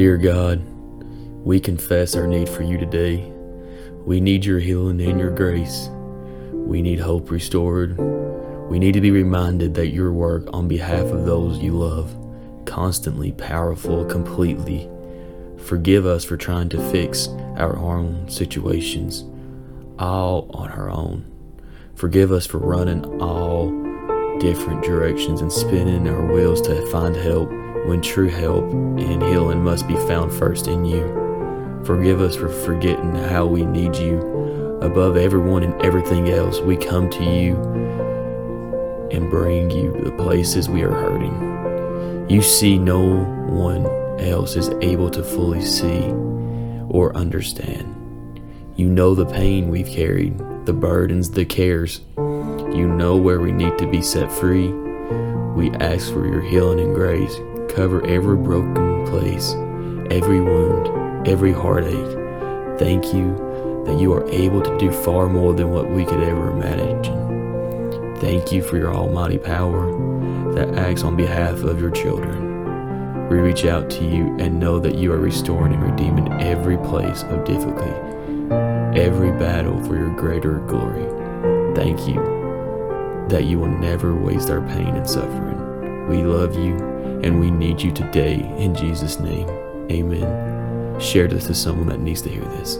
Dear God, we confess our need for you today. We need your healing and your grace. We need hope restored. We need to be reminded that your work on behalf of those you love, constantly powerful, completely. Forgive us for trying to fix our own situations, all on our own. Forgive us for running all different directions and spinning our wheels to find help when true help and healing must be found first in you. Forgive us for forgetting how we need you above everyone and everything else. We come to you and bring you the places we are hurting. You see, no one else is able to fully see or understand. You know the pain we've carried, the burdens, the cares. You know where we need to be set free. We ask for your healing and grace. Cover every broken place, every wound, every heartache. Thank you that you are able to do far more than what we could ever imagine. Thank you for your almighty power that acts on behalf of your children. We reach out to you and know that you are restoring and redeeming every place of difficulty, every battle for your greater glory. Thank you that you will never waste our pain and suffering. We love you and we need you today in Jesus' name. Amen. Share this to someone that needs to hear this.